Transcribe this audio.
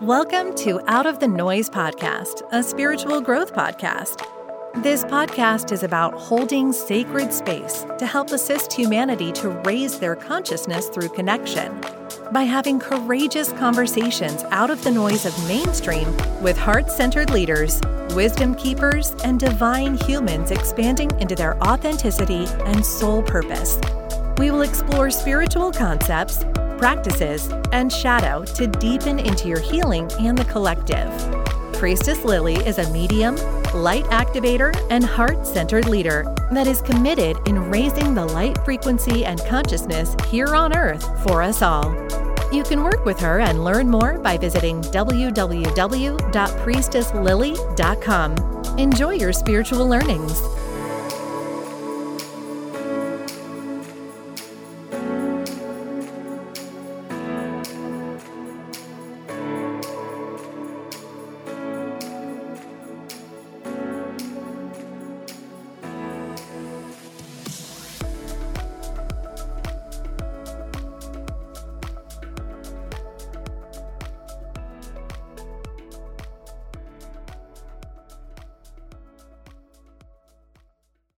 Welcome to Out of the Noise podcast, a spiritual growth podcast. This podcast is about holding sacred space to help assist humanity to raise their consciousness through connection by having courageous conversations out of the noise of mainstream with heart centered leaders, wisdom keepers, and divine humans expanding into their authenticity and soul purpose. We will explore spiritual concepts practices, and shadow to deepen into your healing and the collective. Priestess Lilly is a medium, light activator, and heart centered leader that is committed in raising the light frequency and consciousness here on Earth for us all. You can work with her and learn more by visiting www.priestesslilly.com. Enjoy your spiritual learnings.